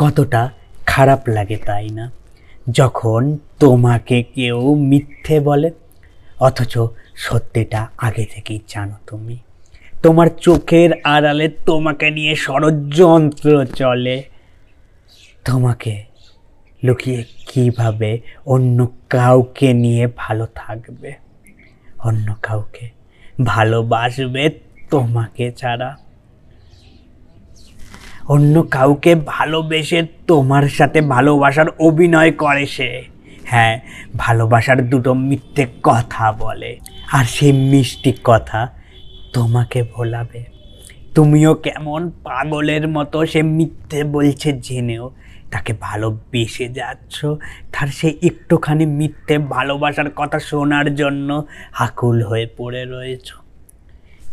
কতটা খারাপ লাগে তাই না? যখন তোমাকে কেউ মিথ্যে বলে, অথচ সত্যিটা আগে থেকেই জানো তুমি। তোমার চোখের আড়ালে তোমাকে নিয়ে ষড়যন্ত্র চলে। তোমাকে লুকিয়ে কীভাবে অন্য কাউকে নিয়ে ভালো থাকবে? অন্য কাউকে ভালোবাসবে তোমাকে ছাড়া। অন্য কাউকে ভালোবেসে তোমার সাথে ভালোবাসার অভিনয় করে সে। হ্যাঁ ভালোবাসার দুটো মিথ্যে কথা বলে। আর সেই মিষ্টি কথা তোমাকে ভোলাবে। তুমিও কেমন পাগলের মতো সে মিথ্যে বলছে জেনেও তাকে ভালোবেসে যাচ্ছ। তার সে একটুখানি মিথ্যে ভালোবাসার কথা শোনার জন্য আকুল হয়ে পড়ে রয়েছ।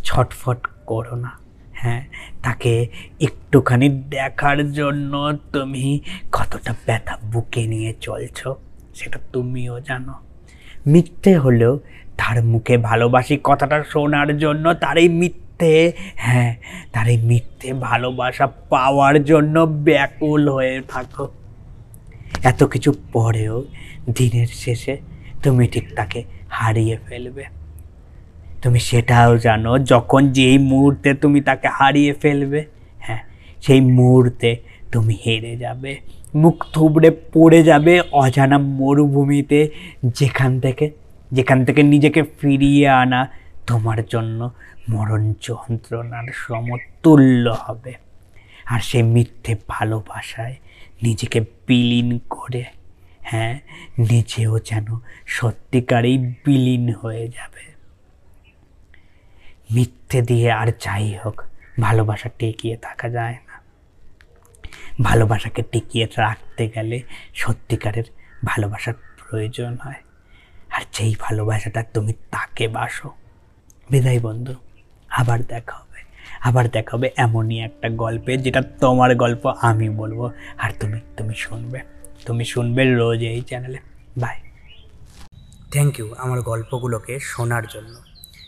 ছটফট করো না। হ্যাঁ তাকে একটুখানি দেখার জন্য তুমি কতটা ব্যথা বুকে নিয়ে চলছ সেটা তুমিও জানো। মিথ্যে হলেও তার মুখে ভালোবাসি কথাটা শোনার জন্য তার এই মিথ্যে হ্যাঁ তার এই মিথ্যে ভালোবাসা পাওয়ার জন্য ব্যাকুল হয়ে থাকো। এত কিছু পরেও দিনের শেষে তুমি ঠিক তাকে হারিয়ে ফেলবে। তুমি সেটাও জানো, যখন যেই মুহূর্তে তুমি তাকে হারিয়ে ফেলবে হ্যাঁ সেই মুহূর্তে তুমি হেরে যাবে, মুখ থুবড়ে পড়ে যাবে অজানা মরুভূমিতে যেখান থেকে যেখান থেকে নিজেকে ফিরিয়ে আনা তোমার জন্য মরণ যন্ত্রণার সমতুল্য হবে। আর সেই মিথ্যে ভালোবাসায় নিজেকে বিলীন করে হ্যাঁ নিজেও যেন সত্যিকারেই বিলীন হয়ে যাবে। মিথ্যে দিয়ে আর যাই হোক, ভালোবাসা টিকিয়ে থাকা যায় না। ভালোবাসাকে টিকিয়ে রাখতে গেলে সত্যিকারের ভালোবাসার প্রয়োজন হয়। আর যেই ভালোবাসাটা তুমি তাকে বাসো। বিদায় বন্ধু, আবার দেখা হবে। আবার দেখা হবে এমনই একটা গল্পে, যেটা তোমার গল্প আমি বলব। আর তুমি তুমি শুনবে। তুমি শুনবে রোজ এই চ্যানেলে। বাই থ্যাংক ইউ আমার গল্পগুলোকে শোনার জন্য।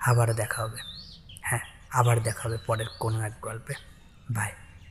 আবার দেখা হবে। হ্যাঁ আবার দেখা হবে পরের কোনো এক গল্পে। বাই